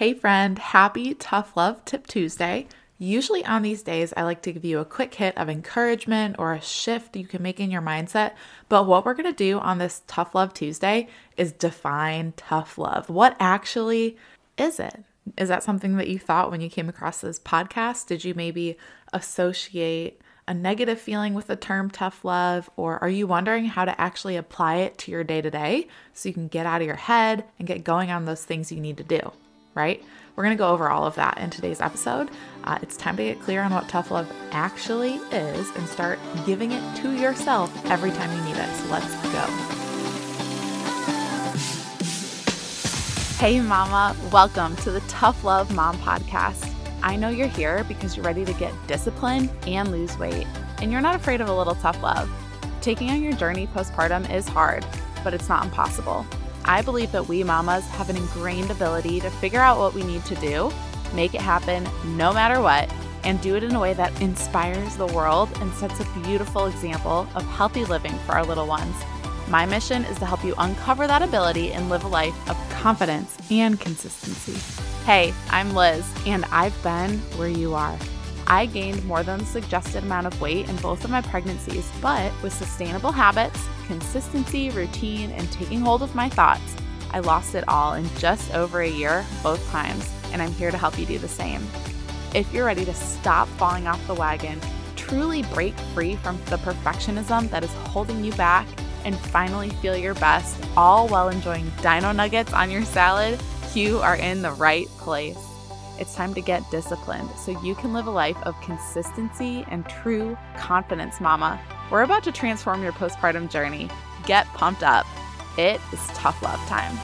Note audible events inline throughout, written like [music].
Hey, friend, happy Tough Love Tip Tuesday. Usually, on these days, I like to give you a quick hit of encouragement or a shift you can make in your mindset. But what we're to do on this Tough Love Tuesday is define tough love. What actually is it? Is that something that you thought when you came across this podcast? Did you maybe associate a negative feeling with the term tough love? Or are you wondering how to actually apply it to your day to day so you can get out of your head and get going on those things you need to do? Right? We're going to go over all of that in today's episode. Uh, it's time to get clear on what tough love actually is and start giving it to yourself every time you need it. So let's go. Hey, Mama, welcome to the Tough Love Mom Podcast. I know you're here because you're ready to get disciplined and lose weight, and you're not afraid of a little tough love. Taking on your journey postpartum is hard, but it's not impossible. I believe that we mamas have an ingrained ability to figure out what we need to do, make it happen no matter what, and do it in a way that inspires the world and sets a beautiful example of healthy living for our little ones. My mission is to help you uncover that ability and live a life of confidence and consistency. Hey, I'm Liz, and I've been where you are. I gained more than the suggested amount of weight in both of my pregnancies, but with sustainable habits, consistency, routine, and taking hold of my thoughts, I lost it all in just over a year, both times, and I'm here to help you do the same. If you're ready to stop falling off the wagon, truly break free from the perfectionism that is holding you back, and finally feel your best, all while enjoying dino nuggets on your salad, you are in the right place. It's time to get disciplined so you can live a life of consistency and true confidence, mama. We're about to transform your postpartum journey. Get pumped up. It is tough love time.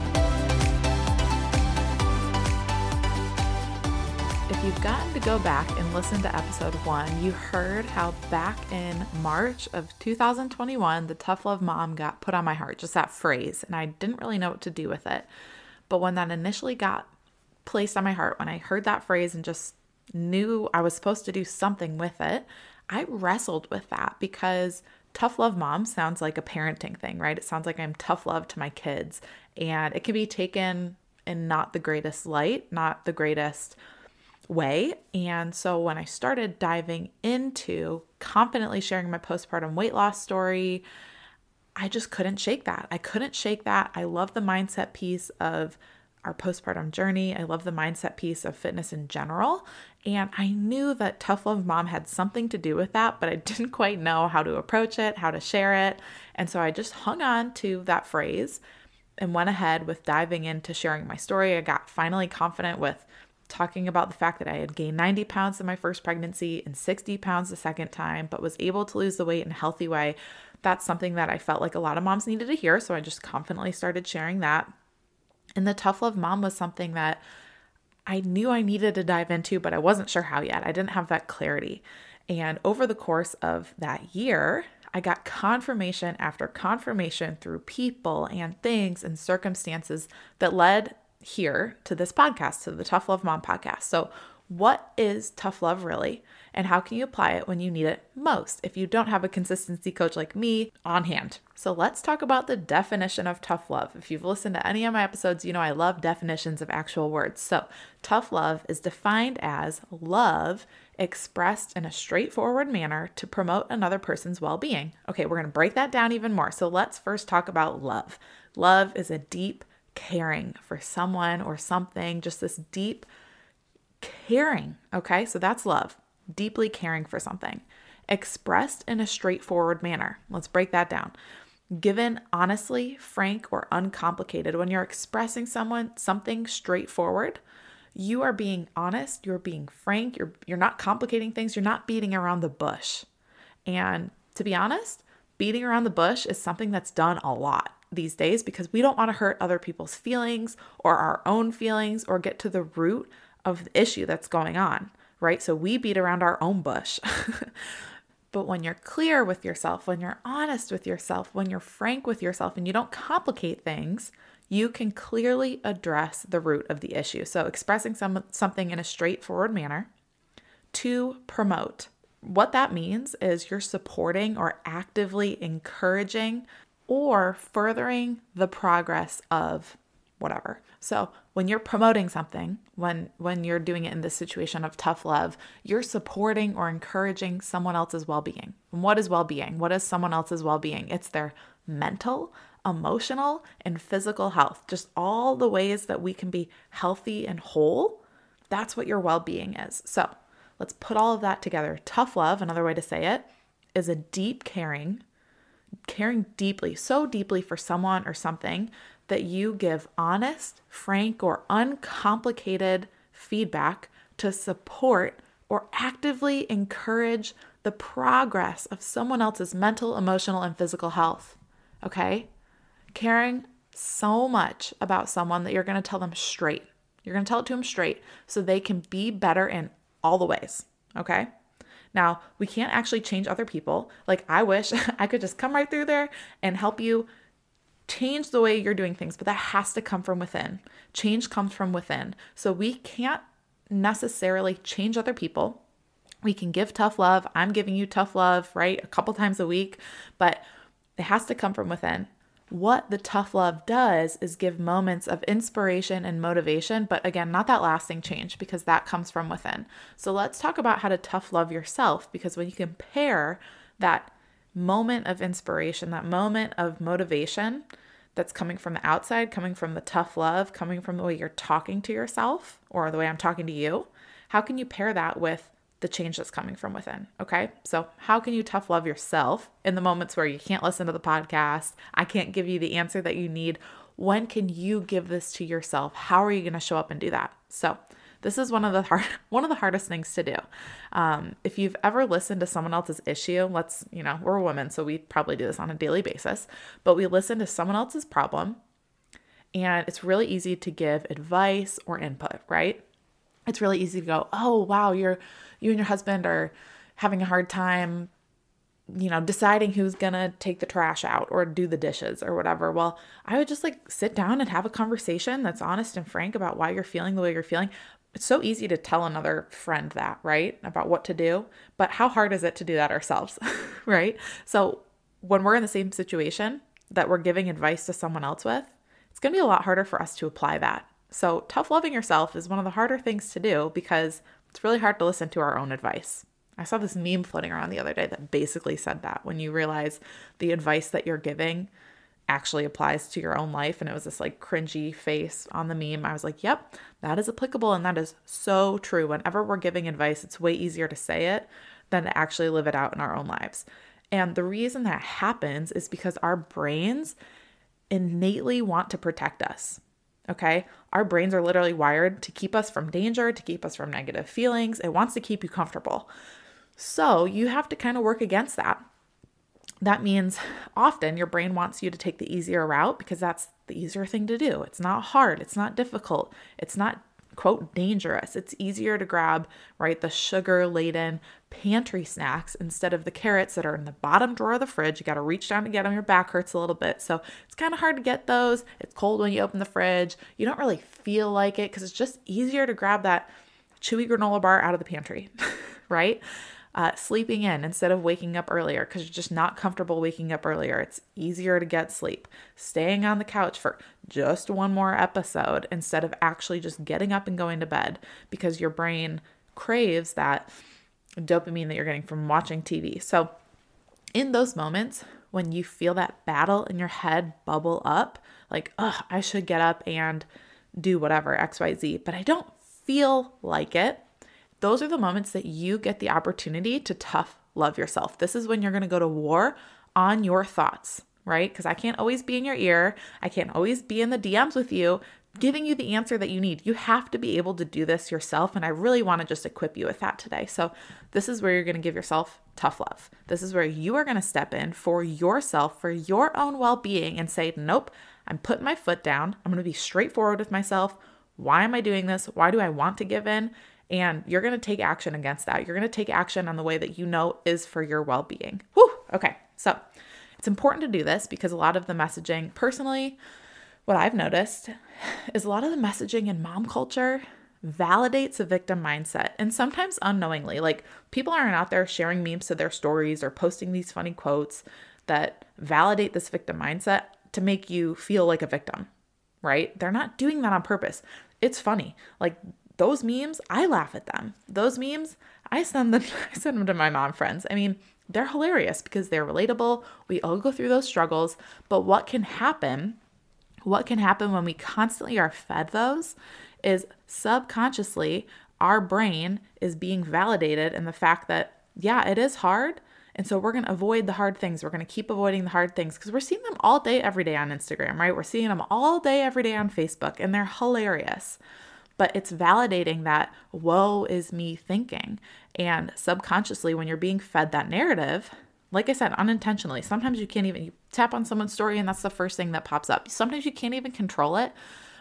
If you've gotten to go back and listen to episode one, you heard how back in March of 2021, the Tough Love Mom got put on my heart, just that phrase, and I didn't really know what to do with it. But when that initially got placed on my heart when I heard that phrase and just knew I was supposed to do something with it, I wrestled with that because tough love mom sounds like a parenting thing, right? It sounds like I'm tough love to my kids, and it can be taken in not the greatest light, not the greatest way. And so when I started diving into confidently sharing my postpartum weight loss story, I just couldn't shake that. I couldn't shake that. I love the mindset piece of our postpartum journey. I love the mindset piece of fitness in general. And I knew that Tough Love Mom had something to do with that, but I didn't quite know how to approach it, how to share it. And so I just hung on to that phrase and went ahead with diving into sharing my story. I got finally confident with talking about the fact that I had gained 90 pounds in my first pregnancy and 60 pounds the second time, but was able to lose the weight in a healthy way. That's something that I felt like a lot of moms needed to hear. So I just confidently started sharing that. And the tough love mom was something that I knew I needed to dive into, but I wasn't sure how yet. I didn't have that clarity. And over the course of that year, I got confirmation after confirmation through people and things and circumstances that led here to this podcast, to the Tough Love Mom podcast. So, what is tough love really? And how can you apply it when you need it most if you don't have a consistency coach like me on hand? So let's talk about the definition of tough love. If you've listened to any of my episodes, you know I love definitions of actual words. So, tough love is defined as love expressed in a straightforward manner to promote another person's well being. Okay, we're gonna break that down even more. So, let's first talk about love. Love is a deep caring for someone or something, just this deep caring. Okay, so that's love, deeply caring for something, expressed in a straightforward manner. Let's break that down. Given honestly, frank, or uncomplicated, when you're expressing someone something straightforward, you are being honest, you're being frank, you're you're not complicating things, you're not beating around the bush. And to be honest, beating around the bush is something that's done a lot these days because we don't want to hurt other people's feelings or our own feelings or get to the root of the issue that's going on, right? So we beat around our own bush. [laughs] but when you're clear with yourself, when you're honest with yourself, when you're frank with yourself and you don't complicate things, you can clearly address the root of the issue. So expressing some, something in a straightforward manner to promote. What that means is you're supporting or actively encouraging or furthering the progress of whatever. So, when you're promoting something, when when you're doing it in this situation of tough love, you're supporting or encouraging someone else's well-being. And what is well-being? What is someone else's well-being? It's their mental, emotional, and physical health. Just all the ways that we can be healthy and whole. That's what your well-being is. So, let's put all of that together. Tough love, another way to say it, is a deep caring caring deeply, so deeply for someone or something that you give honest, frank, or uncomplicated feedback to support or actively encourage the progress of someone else's mental, emotional, and physical health. Okay? Caring so much about someone that you're to tell them straight. You're to tell it to them straight so they can be better in all the ways. Okay? Now, we can't actually change other people. Like, I wish [laughs] I could just come right through there and help you change the way you're doing things, but that has to come from within. Change comes from within. So we can't necessarily change other people. We can give tough love. I'm giving you tough love, right? A couple times a week, but it has to come from within. What the tough love does is give moments of inspiration and motivation, but again, not that lasting change because that comes from within. So let's talk about how to tough love yourself because when you compare that moment of inspiration, that moment of motivation that's coming from the outside, coming from the tough love, coming from the way you're talking to yourself or the way I'm talking to you, how can you pair that with the change that's coming from within? Okay. So, how can you tough love yourself in the moments where you can't listen to the podcast? I can't give you the answer that you need. When can you give this to yourself? How are you going to show up and do that? So, this is one of the hard [laughs] one of the hardest things to do. Um, if you've ever listened to someone else's issue, let's you know we're women, so we probably do this on a daily basis. But we listen to someone else's problem, and it's really easy to give advice or input, right? It's really easy to go, oh wow, you're you and your husband are having a hard time you know, deciding who's gonna take the trash out or do the dishes or whatever. Well, I would just like sit down and have a conversation that's honest and frank about why you're feeling the way you're feeling. It's so easy to tell another friend that, right? About what to do. But how hard is it to do that ourselves, [laughs] right? So when we're in the same situation that we're giving advice to someone else with, it's going to be a lot harder for us to apply that. So tough loving yourself is one of the harder things to do because it's really hard to listen to our own advice. I saw this meme floating around the other day that basically said that when you realize the advice that you're giving actually applies to your own life. And it was this like cringy face on the meme. I was like, yep, that is applicable. And that is so true. Whenever we're giving advice, it's way easier to say it than to actually live it out in our own lives. And the reason that happens is because our brains innately want to protect us. Okay. Our brains are literally wired to keep us from danger, to keep us from negative feelings. It wants to keep you comfortable. So you have to kind of work against that that means often your brain wants you to take the easier route because that's the easier thing to do. It's not hard, it's not difficult, it's not quote dangerous. It's easier to grab, right, the sugar laden pantry snacks instead of the carrots that are in the bottom drawer of the fridge. You got to reach down to get them, your back hurts a little bit. So it's kind of hard to get those. It's cold when you open the fridge. You don't really feel like it because it's just easier to grab that chewy granola bar out of the pantry, [laughs] right? Uh, sleeping in instead of waking up earlier because you're just not comfortable waking up earlier. It's easier to get sleep. Staying on the couch for just one more episode instead of actually just getting up and going to bed because your brain craves that dopamine that you're getting from watching TV. So, in those moments when you feel that battle in your head bubble up, like, oh, I should get up and do whatever, XYZ, but I don't feel like it those are the moments that you get the opportunity to tough love yourself. This is when you're going to go to war on your thoughts, right? Because I can't always be in your ear. I can't always be in the DMs with you, giving you the answer that you need. You have to be able to do this yourself. And I really want to just equip you with that today. So, this is where you're going to give yourself tough love. This is where you are going to step in for yourself, for your own well being, and say, Nope, I'm putting my foot down. I'm going to be straightforward with myself. Why am I doing this? Why do I want to give in? And you're going to take action against that. You're going to take action on the way that you know is for your well being. Whew. Okay. So it's important to do this because a lot of the messaging, personally, what I've noticed is a lot of the messaging in mom culture validates a victim mindset and sometimes unknowingly. Like people aren't out there sharing memes to their stories or posting these funny quotes that validate this victim mindset to make you feel like a victim right? They're not doing that on purpose. It's funny. Like those memes, I laugh at them. Those memes, I send them [laughs] I send them to my mom friends. I mean, they're hilarious because they're relatable. We all go through those struggles, but what can happen? What can happen when we constantly are fed those is subconsciously our brain is being validated in the fact that yeah, it is hard, and so we're going to avoid the hard things. We're going to keep avoiding the hard things because we're seeing them all day, every day on Instagram, right? We're seeing them all day, every day on Facebook, and they're hilarious. But it's validating that woe is me thinking. And subconsciously, when you're being fed that narrative, like I said, unintentionally, sometimes you can't even you tap on someone's story and that's the first thing that pops up. Sometimes you can't even control it,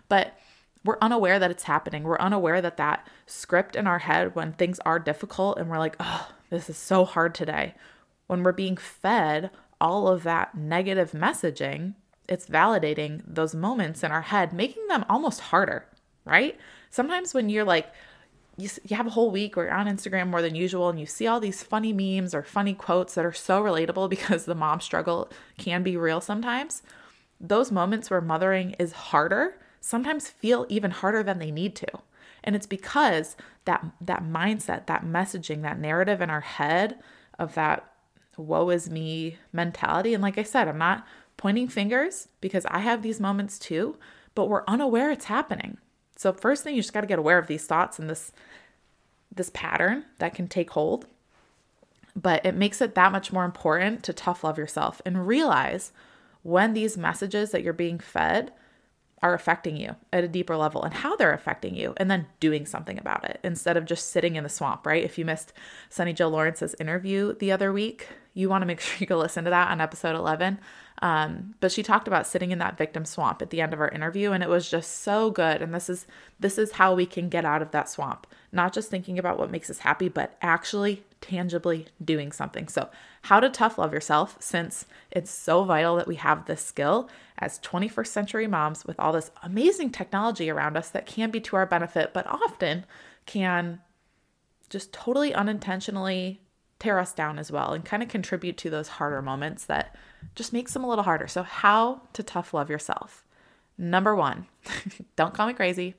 but we're unaware that it's happening. We're unaware that that script in our head when things are difficult and we're like, oh, this is so hard today when we're being fed all of that negative messaging, it's validating those moments in our head, making them almost harder, right? Sometimes when you're like, you, you have a whole week where you're on Instagram more than usual and you see all these funny memes or funny quotes that are so relatable [laughs] because the mom struggle can be real sometimes. Those moments where mothering is harder sometimes feel even harder than they need to. And it's because that that mindset, that messaging, that narrative in our head of that woe is me mentality. And like I said, I'm not pointing fingers because I have these moments too, but we're unaware it's happening. So first thing you just got to get aware of these thoughts and this this pattern that can take hold. But it makes it that much more important to tough love yourself and realize when these messages that you're being fed are affecting you at a deeper level and how they're affecting you, and then doing something about it instead of just sitting in the swamp, right? If you missed Sunny Jill Lawrence's interview the other week, you want to make [laughs] sure you go listen to that on episode 11. Um, but she talked about sitting in that victim swamp at the end of our interview, and it was just so good. And this is this is how we can get out of that swamp, not just thinking about what makes us happy, but actually tangibly doing something. So, how to tough love yourself, since it's so vital that we have this skill as 21st century moms with all this amazing technology around us that can be to our benefit, but often can just totally unintentionally tear us down as well and kind of contribute to those harder moments that just makes them a little harder. So, how to tough love yourself? Number one, [laughs] don't call me crazy.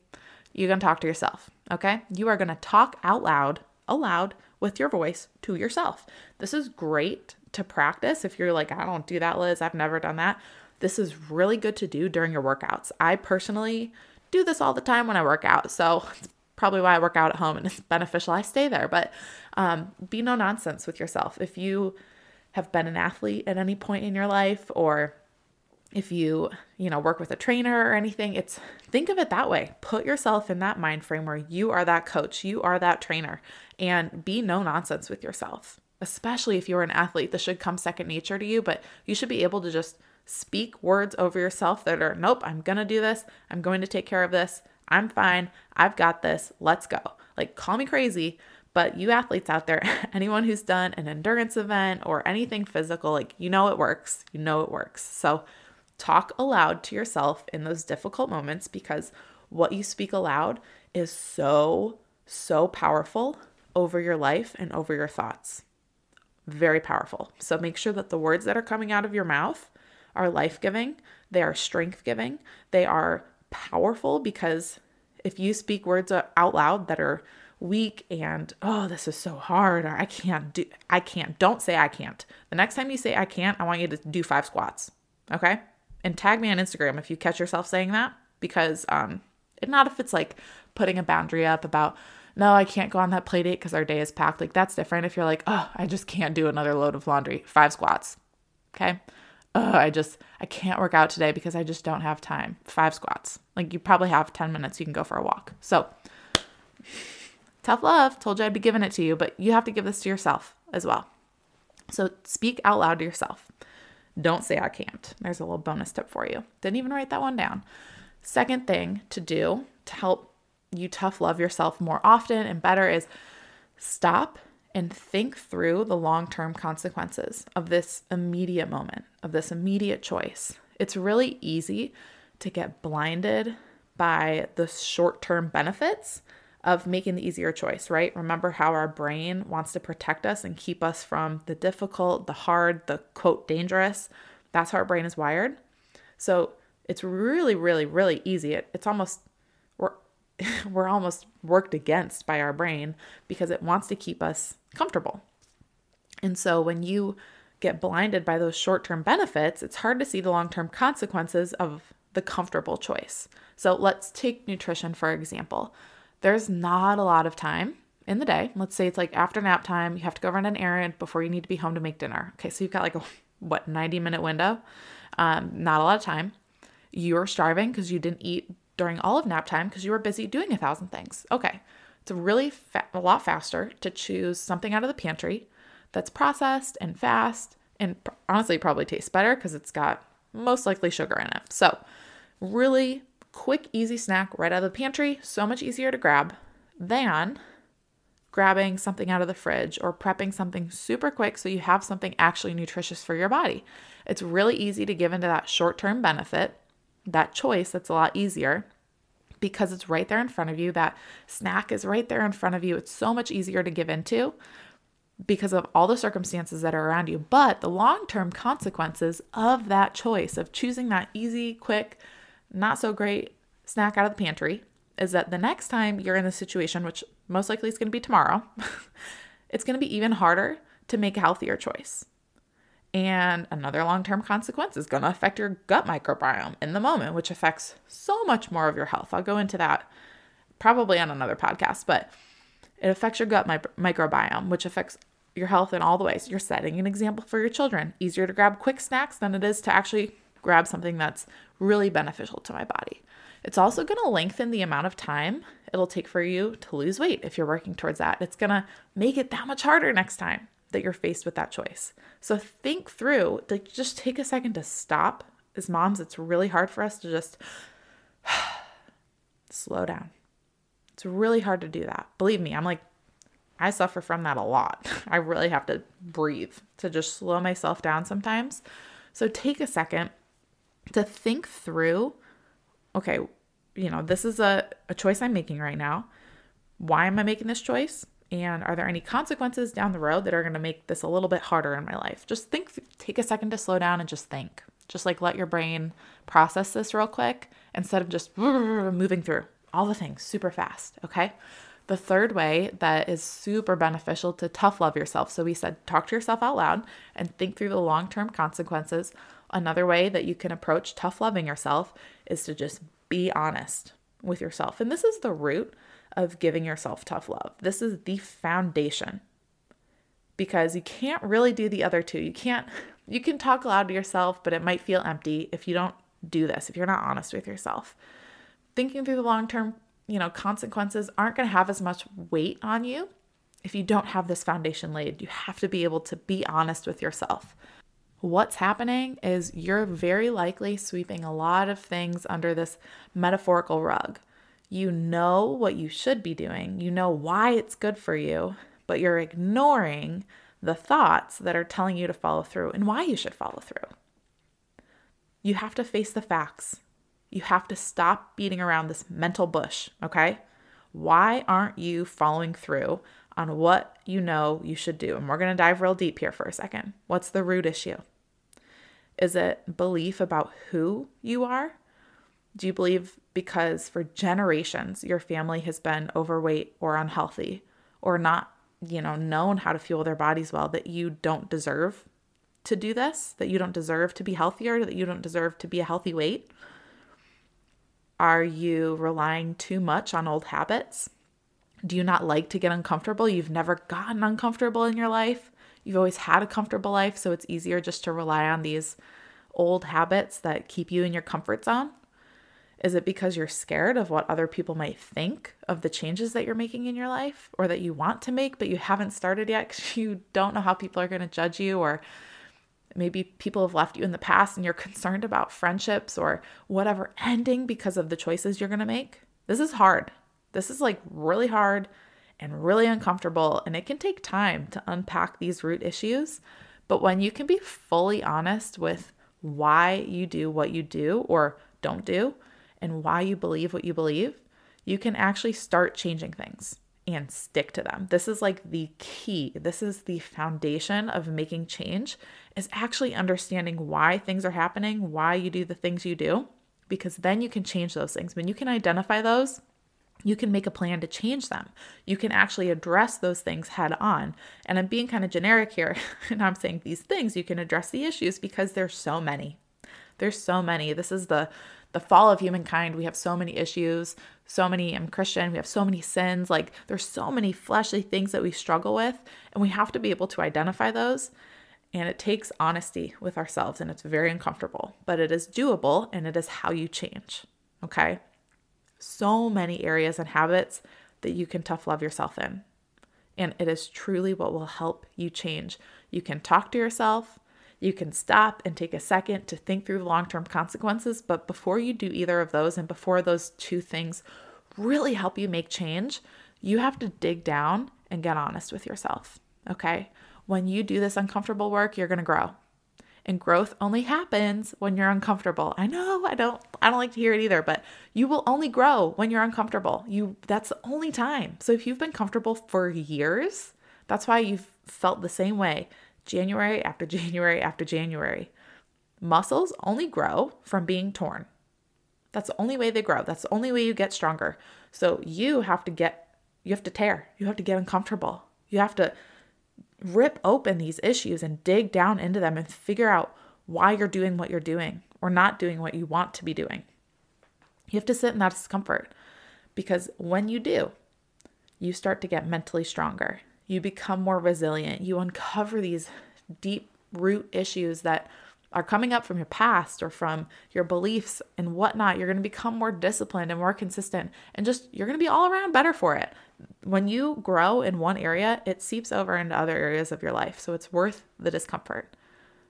You're going to talk to yourself, okay? You are going to talk out loud, aloud with your voice to yourself. This is great to practice if you're like, I don't do that, Liz. I've never done that. This is really good to do during your workouts. I personally do this all the time when I work out. So, [laughs] it's probably why I work out at home and it's beneficial I stay there. But um, be no nonsense with yourself. If you have been an athlete at any point in your life or if you, you know, work with a trainer or anything, it's think of it that way. Put yourself in that mind frame where you are that coach, you are that trainer, and be no nonsense with yourself. Especially if you're an athlete, this should come second nature to you, but you should be able to just speak words over yourself that are, nope, I'm to do this. I'm going to take care of this. I'm fine. I've got this. Let's go. Like, call me crazy. But you athletes out there, [laughs] anyone who's done an endurance event or anything physical, like, you know it works. You know it works. So, talk aloud to yourself in those difficult moments because what you speak aloud is so, so powerful over your life and over your thoughts. Very powerful. So, make sure that the words that are coming out of your mouth are life giving, they are strength giving, they are powerful because if you speak words out loud that are weak and oh this is so hard or I can't do I can't don't say I can't. The next time you say I can't, I want you to do 5 squats. Okay? And tag me on Instagram if you catch yourself saying that because um not if it's like putting a boundary up about no, I can't go on that play date because our day is packed. Like that's different if you're like, oh, I just can't do another load of laundry. Five squats. Okay oh, I just, I can't work out today because I just don't have time. Five squats. Like you probably have 10 minutes, you can go for a walk. So, tough love. Told you I'd be giving it to you, but you have to give this to yourself as well. So, speak out loud to yourself. Don't say I can't. There's a little bonus tip for you. Didn't even write that one down. Second thing to do to help you tough love yourself more often and better is stop and think through the long term consequences of this immediate moment, of this immediate choice. It's really easy to get blinded by the short term benefits of making the easier choice, right? Remember how our brain wants to protect us and keep us from the difficult, the hard, the quote dangerous. That's how our brain is wired. So It's really, really, really easy. It, it's almost [laughs] we're almost worked against by our brain because it wants to keep us comfortable. And so when you get blinded by those short-term benefits, it's hard to see the long-term consequences of the comfortable choice. So let's take nutrition for example. There's not a lot of time in the day. Let's say it's like after nap time, you have to go run an errand before you need to be home to make dinner. Okay, so you've got like a [laughs] what 90 minute window. Um, not a lot of time. You're starving because you didn't eat during all of nap time because you were busy doing a thousand things. Okay, it's really fa- a lot faster to choose something out of the pantry that's processed and fast and honestly probably tastes better because it's got most likely sugar in it. So, really quick, easy snack right out of the pantry, so much easier to grab than grabbing something out of the fridge or prepping something super quick so you have something actually nutritious for your body. It's really easy to give into that short term benefit, that choice that's a lot easier because it's right there in front of you. That snack is right there in front of you. It's so much easier to give into because of all the circumstances that are around you. But the long term consequences of that choice, of choosing that easy, quick, not so great snack out of the pantry, is that the next time you're in this situation, which most likely is going to be tomorrow, [laughs] it's going to be even harder to make a healthier choice. And another long term consequence is going to affect your gut microbiome in the moment, which affects so much more of your health. I'll go into that probably on another podcast, but it affects your gut mi- microbiome, which affects your health in all the ways. You're setting an example for your children. Easier to grab quick snacks than it is to actually grab something that's really beneficial to my body. It's also going to lengthen the amount of time it'll take for you to lose weight if you're working towards that. It's going to make it that much harder next time that you're faced with that choice. So think through, like just take a second to stop. As moms, it's really hard for us to just [sighs] slow down. It's really hard to do that. Believe me, I'm like, I suffer from that a lot. [laughs] I really have to breathe to just slow myself down sometimes. So take a second to think through okay, you know, this is a, a choice I'm making right now. Why am I making this choice? And are there any consequences down the road that are going to make this a little bit harder in my life? Just think, take a second to slow down and just think. Just like let your brain process this real quick instead of just moving through all the things super fast. Okay. The third way that is super beneficial to tough love yourself. So we said talk to yourself out loud and think through the long term consequences. Another way that you can approach tough loving yourself is to just be honest with yourself. And this is the root of giving yourself tough love. This is the foundation because you can't really do the other two. You can't, you can talk loud to yourself, but it might feel empty if you don't do this, if you're not honest with yourself. Thinking through the long term, you know, consequences aren't going to have as much weight on you if you don't have this foundation laid. You have to be able to be honest with yourself what's happening is you're very likely sweeping a lot of things under this metaphorical rug. You know what you should be doing, you know why it's good for you, but you're ignoring the thoughts that are telling you to follow through and why you should follow through. You have to face the facts. You have to stop beating around this mental bush, okay? Why aren't you following through on what you know you should do. And we're to dive real deep here for a second. What's the root issue? Is it belief about who you are? Do you believe because for generations your family has been overweight or unhealthy or not, you know, known how to fuel their bodies well that you don't deserve to do this, that you don't deserve to be healthier, that you don't deserve to be a healthy weight? Are you relying too much on old habits? Do you not like to get uncomfortable? You've never gotten uncomfortable in your life. You've always had a comfortable life, so it's easier just to rely on these old habits that keep you in your comfort zone? Is it because you're scared of what other people might think of the changes that you're making in your life or that you want to make, but you haven't started yet because [laughs] you don't know how people are going to judge you? Or maybe people have left you in the past and you're concerned about friendships or whatever ending because of the choices you're going to make? This is hard. This is like really hard and really uncomfortable, and it can take time to unpack these root issues. But when you can be fully honest with why you do what you do or don't do, and why you believe what you believe, you can actually start changing things and stick to them. This is like the key. This is the foundation of making change is actually understanding why things are happening, why you do the things you do, because then you can change those things. When you can identify those, you can make a plan to change them. You can actually address those things head on. And I'm being kind of generic here, [laughs] and I'm saying these things, you can address the issues because there's so many. There's so many. This is the the fall of humankind. We have so many issues, so many I'm Christian, we have so many sins. Like there's so many fleshly things that we struggle with, and we have to be able to identify those. And it takes honesty with ourselves, and it's very uncomfortable, but it is doable and it is how you change. Okay so many areas and habits that you can tough love yourself in. And it is truly what will help you change. You can talk to yourself, you can stop and take a second to think through long term consequences. But before you do either of those, and before those two things really help you make change, you have to dig down and get honest with yourself. Okay. When you do this uncomfortable work, you're to grow and growth only happens when you're uncomfortable. I know I don't I don't like to hear it either, but you will only grow when you're uncomfortable. You that's the only time. So if you've been comfortable for years, that's why you've felt the same way January after [laughs] January after January. Muscles only grow from being torn. That's the only way they grow. That's the only way you get stronger. So you have to get you have to tear. You have to get uncomfortable. You have to rip open these issues and dig down into them and figure out why you're doing what you're doing or not doing what you want to be doing. You have to sit in that discomfort because when you do, you start to get mentally stronger. You become more resilient. You uncover these deep root issues that are coming up from your past or from your beliefs and whatnot. You're going to become more disciplined and more consistent and just you're going to be all around better for it when you grow in one area, it seeps over into other areas of your life. So it's worth the discomfort.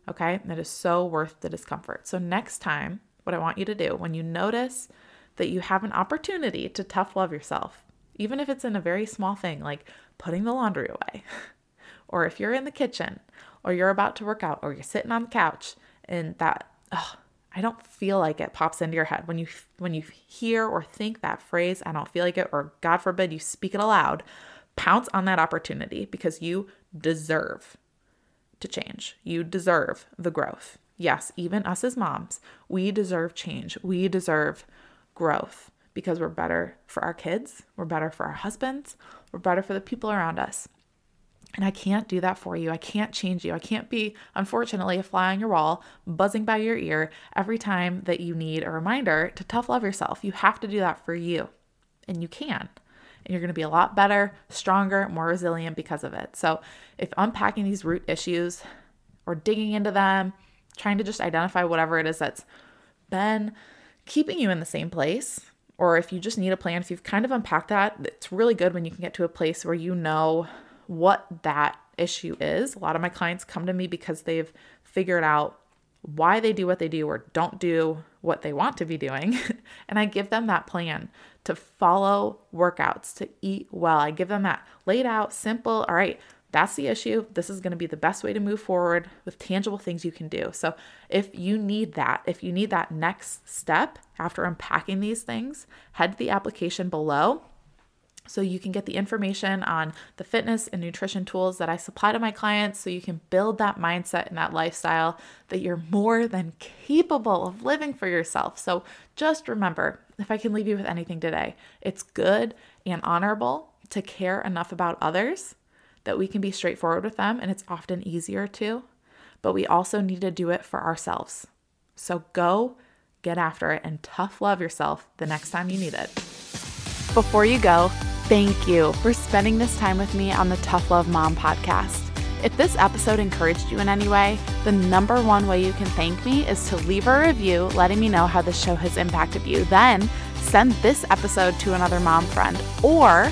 Okay. It is so worth the discomfort. So next time, what I want you to do when you notice that you have an opportunity to tough love yourself, even if it's in a very small thing like putting the laundry away, [laughs] or if you're in the kitchen, or you're about to work out, or you're sitting on the couch and that, oh, I don't feel like it pops into your head when you when you hear or think that phrase I don't feel like it or god forbid you speak it aloud pounce on that opportunity because you deserve to change. You deserve the growth. Yes, even us as moms, we deserve change. We deserve growth because we're better for our kids, we're better for our husbands, we're better for the people around us. And I can't do that for you. I can't change you. I can't be, unfortunately, a fly on your wall, buzzing by your ear every time that you need a reminder to tough love yourself. You have to do that for you. And you can. And you're going to be a lot better, stronger, more resilient because of it. So, if unpacking these root issues or digging into them, trying to just identify whatever it is that's been keeping you in the same place, or if you just need a plan, if you've kind of unpacked that, it's really good when you can get to a place where you know what that issue is. A lot of my clients come to me because they've figured out why they do what they do or don't do what they want to be doing. [laughs] and I give them that plan to follow workouts, to eat well. I give them that laid out, simple, all right, that's the issue. This is going to be the best way to move forward with tangible things you can do. So, if you need that, if you need that next step after unpacking these things, head to the application below so you can get the information on the fitness and nutrition tools that I supply to my clients so you can build that mindset and that lifestyle that you're more than capable of living for yourself. So just remember, if I can leave you with anything today, it's good and honorable to care enough about others that we can be straightforward with them and it's often easier to, but we also need to do it for ourselves. So go get after it and tough love yourself the next time you need it. Before you go, Thank you for spending this time with me on the Tough Love Mom podcast. If this episode encouraged you in any way, the number one way you can thank me is to leave a review letting me know how the show has impacted you. Then send this episode to another mom friend or